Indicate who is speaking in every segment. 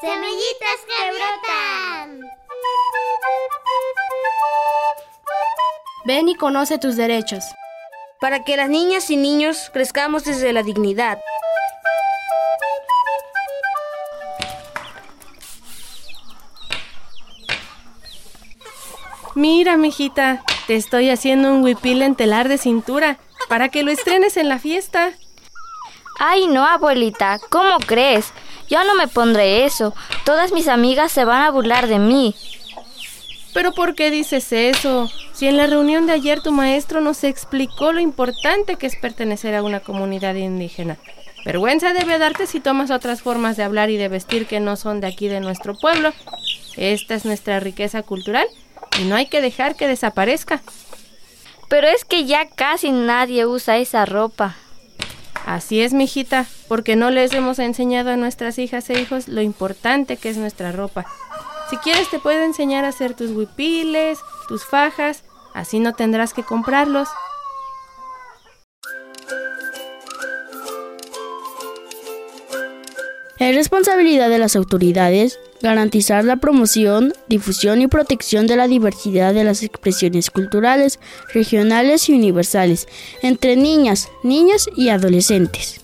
Speaker 1: semillitas que brotan.
Speaker 2: Ven y conoce tus derechos.
Speaker 3: Para que las niñas y niños crezcamos desde la dignidad.
Speaker 2: Mira, mijita, te estoy haciendo un huipil en telar de cintura para que lo estrenes en la fiesta.
Speaker 4: Ay, no, abuelita, ¿cómo crees? Yo no me pondré eso. Todas mis amigas se van a burlar de mí.
Speaker 2: ¿Pero por qué dices eso? Si en la reunión de ayer tu maestro nos explicó lo importante que es pertenecer a una comunidad indígena. Vergüenza debe darte si tomas otras formas de hablar y de vestir que no son de aquí de nuestro pueblo. Esta es nuestra riqueza cultural y no hay que dejar que desaparezca.
Speaker 4: Pero es que ya casi nadie usa esa ropa.
Speaker 2: Así es, mijita, porque no les hemos enseñado a nuestras hijas e hijos lo importante que es nuestra ropa. Si quieres te puedo enseñar a hacer tus huipiles, tus fajas, así no tendrás que comprarlos.
Speaker 5: Es responsabilidad de las autoridades garantizar la promoción, difusión y protección de la diversidad de las expresiones culturales, regionales y universales entre niñas, niños y adolescentes.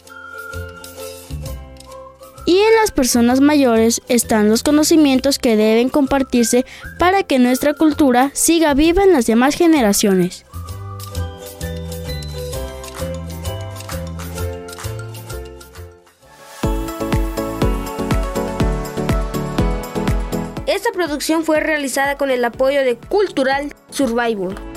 Speaker 5: Y en las personas mayores están los conocimientos que deben compartirse para que nuestra cultura siga viva en las demás generaciones.
Speaker 3: Esta producción fue realizada con el apoyo de Cultural Survivor.